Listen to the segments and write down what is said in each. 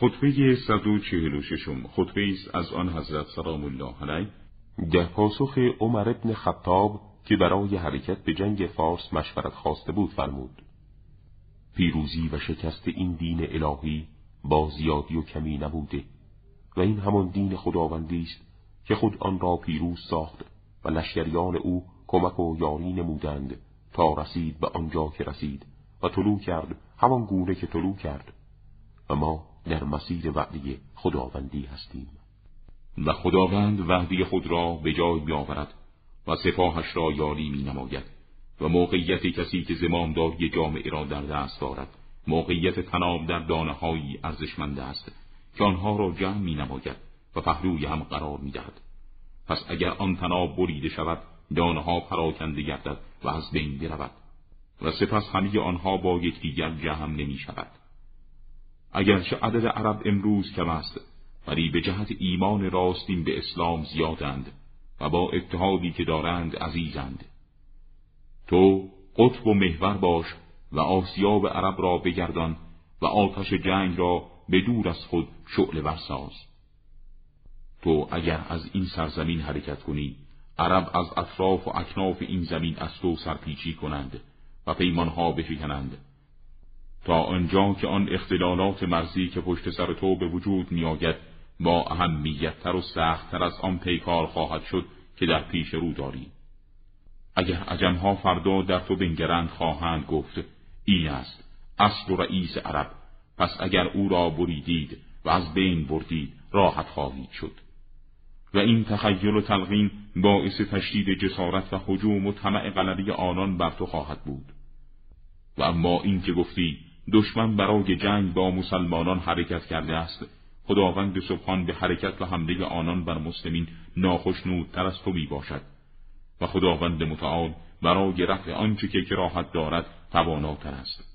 خطبه 146 خطبه است از آن حضرت سلام الله علیه. در پاسخ عمر ابن خطاب که برای حرکت به جنگ فارس مشورت خواسته بود فرمود. پیروزی و شکست این دین الهی با زیادی و کمی نبوده و این همان دین خداوندی است که خود آن را پیروز ساخت و لشکریان او کمک و یاری نمودند تا رسید به آنجا که رسید و طلوع کرد همان گونه که طلوع کرد. و ما در مسیر وعده خداوندی هستیم و خداوند وعده خود را به جای میآورد و سپاهش را یاری می نماید و موقعیت کسی که زمامداری جامعه را در دست دارد موقعیت تناب در دانه هایی ارزشمند است که آنها را جمع می نماید و پهلوی هم قرار می دهد. پس اگر آن تناب بریده شود دانه ها پراکنده گردد و از بین برود و سپس همه آنها با یکدیگر جمع نمی شود اگرچه عدد عرب امروز کم است ولی به جهت ایمان راستین به اسلام زیادند و با اتحادی که دارند عزیزند. تو قطب و محور باش و آسیاب عرب را بگردان و آتش جنگ را به دور از خود شعله برساز تو اگر از این سرزمین حرکت کنی عرب از اطراف و اکناف این زمین از تو سرپیچی کنند و پیمانها بشکنند. تا آنجا که آن اختلالات مرزی که پشت سر تو به وجود میآید با اهمیتتر و سختتر از آن پیکار خواهد شد که در پیش رو داری. اگر عجمها فردا در تو بنگرند خواهند گفت این است اصل و رئیس عرب. پس اگر او را بریدید و از بین بردید راحت خواهید شد. و این تخیل و تلقین باعث تشدید جسارت و حجوم و طمع غلبه آنان بر تو خواهد بود. و اما این که گفتی دشمن برای جنگ با مسلمانان حرکت کرده است. خداوند سبحان به حرکت و حمله آنان بر مسلمین ناخشنودتر از تو می باشد و خداوند متعال برای رفع آنچه که کراهت دارد تواناتر است.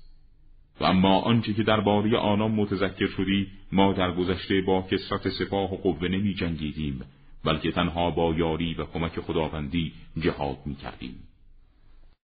و اما آنچه که درباره آنان متذکر شدی ما در گذشته با کسرت سپاه و قوه نمی جنگیدیم بلکه تنها با یاری و کمک خداوندی جهاد می کردیم